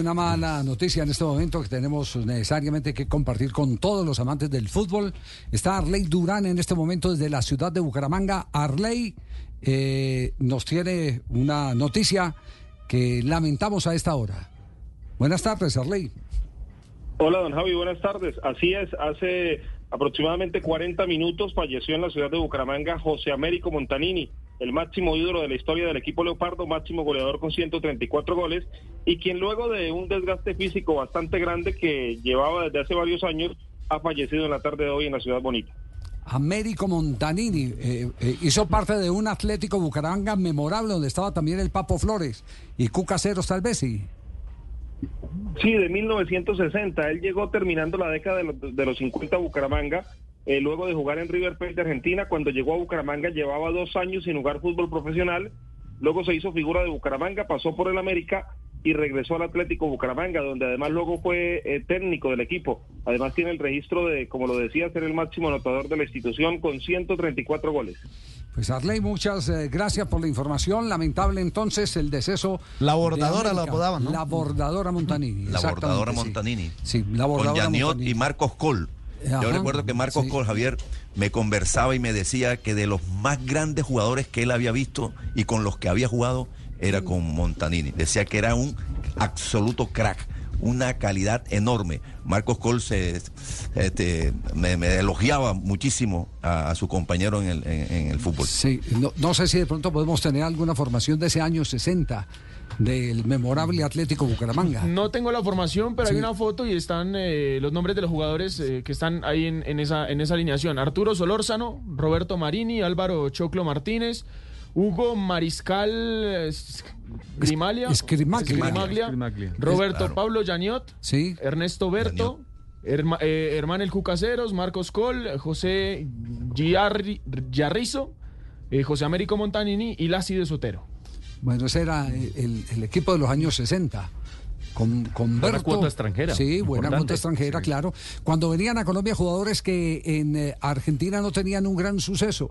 una mala noticia en este momento que tenemos necesariamente que compartir con todos los amantes del fútbol. Está Arley Durán en este momento desde la ciudad de Bucaramanga. Arley eh, nos tiene una noticia que lamentamos a esta hora. Buenas tardes, Arley. Hola, don Javi, buenas tardes. Así es, hace aproximadamente 40 minutos falleció en la ciudad de Bucaramanga José Américo Montanini, el máximo ídolo de la historia del equipo Leopardo, máximo goleador con 134 goles, y quien luego de un desgaste físico bastante grande que llevaba desde hace varios años, ha fallecido en la tarde de hoy en la ciudad bonita. Américo Montanini eh, eh, hizo parte de un Atlético Bucaramanga memorable donde estaba también el Papo Flores y Cuca Ceros tal vez, sí. Sí, de 1960. Él llegó terminando la década de los, de los 50 a Bucaramanga, eh, luego de jugar en River Plate de Argentina. Cuando llegó a Bucaramanga llevaba dos años sin jugar fútbol profesional. Luego se hizo figura de Bucaramanga, pasó por el América y regresó al Atlético Bucaramanga, donde además luego fue eh, técnico del equipo. Además tiene el registro de, como lo decía, ser el máximo anotador de la institución con 134 goles. Pues Arley, muchas eh, gracias por la información. Lamentable entonces el deceso. La bordadora de la apodaban, ¿no? La bordadora Montanini. La bordadora sí. Montanini. Sí, la Con bordadora Yaniot Montanini. y Marcos Col. Ajá, Yo recuerdo que Marcos sí. Col, Javier, me conversaba y me decía que de los más grandes jugadores que él había visto y con los que había jugado era con Montanini. Decía que era un absoluto crack, una calidad enorme. Marcos Col se, este, me, me elogiaba muchísimo a, a su compañero en el, en- en el fútbol. Sí, no, no sé si de pronto podemos tener alguna formación de ese año 60 del memorable Atlético Bucaramanga. No tengo la formación, pero Sí. hay una foto y están eh, los nombres de los jugadores eh, que están ahí en, en esa, en esa alineación. Arturo Solórzano, Roberto Marini, Álvaro Choclo Martínez, Hugo Mariscal eh, Grimalia, Escrimaglia. Escrimaglia, Escrimaglia. Roberto Claro. Pablo Yaniot, Sí, Ernesto Berto, Herma, eh, Hermán El Cucaseros, Marcos Col, José Giarri- Yarrizo, eh, José Américo Montanini y de Sotero. bueno, ese era el, el equipo de los años 60. Con, con Buena cuota extranjera, Sí, buena importante. cuota extranjera, Sí. claro. Cuando venían a Colombia jugadores que en eh, Argentina no tenían un gran suceso.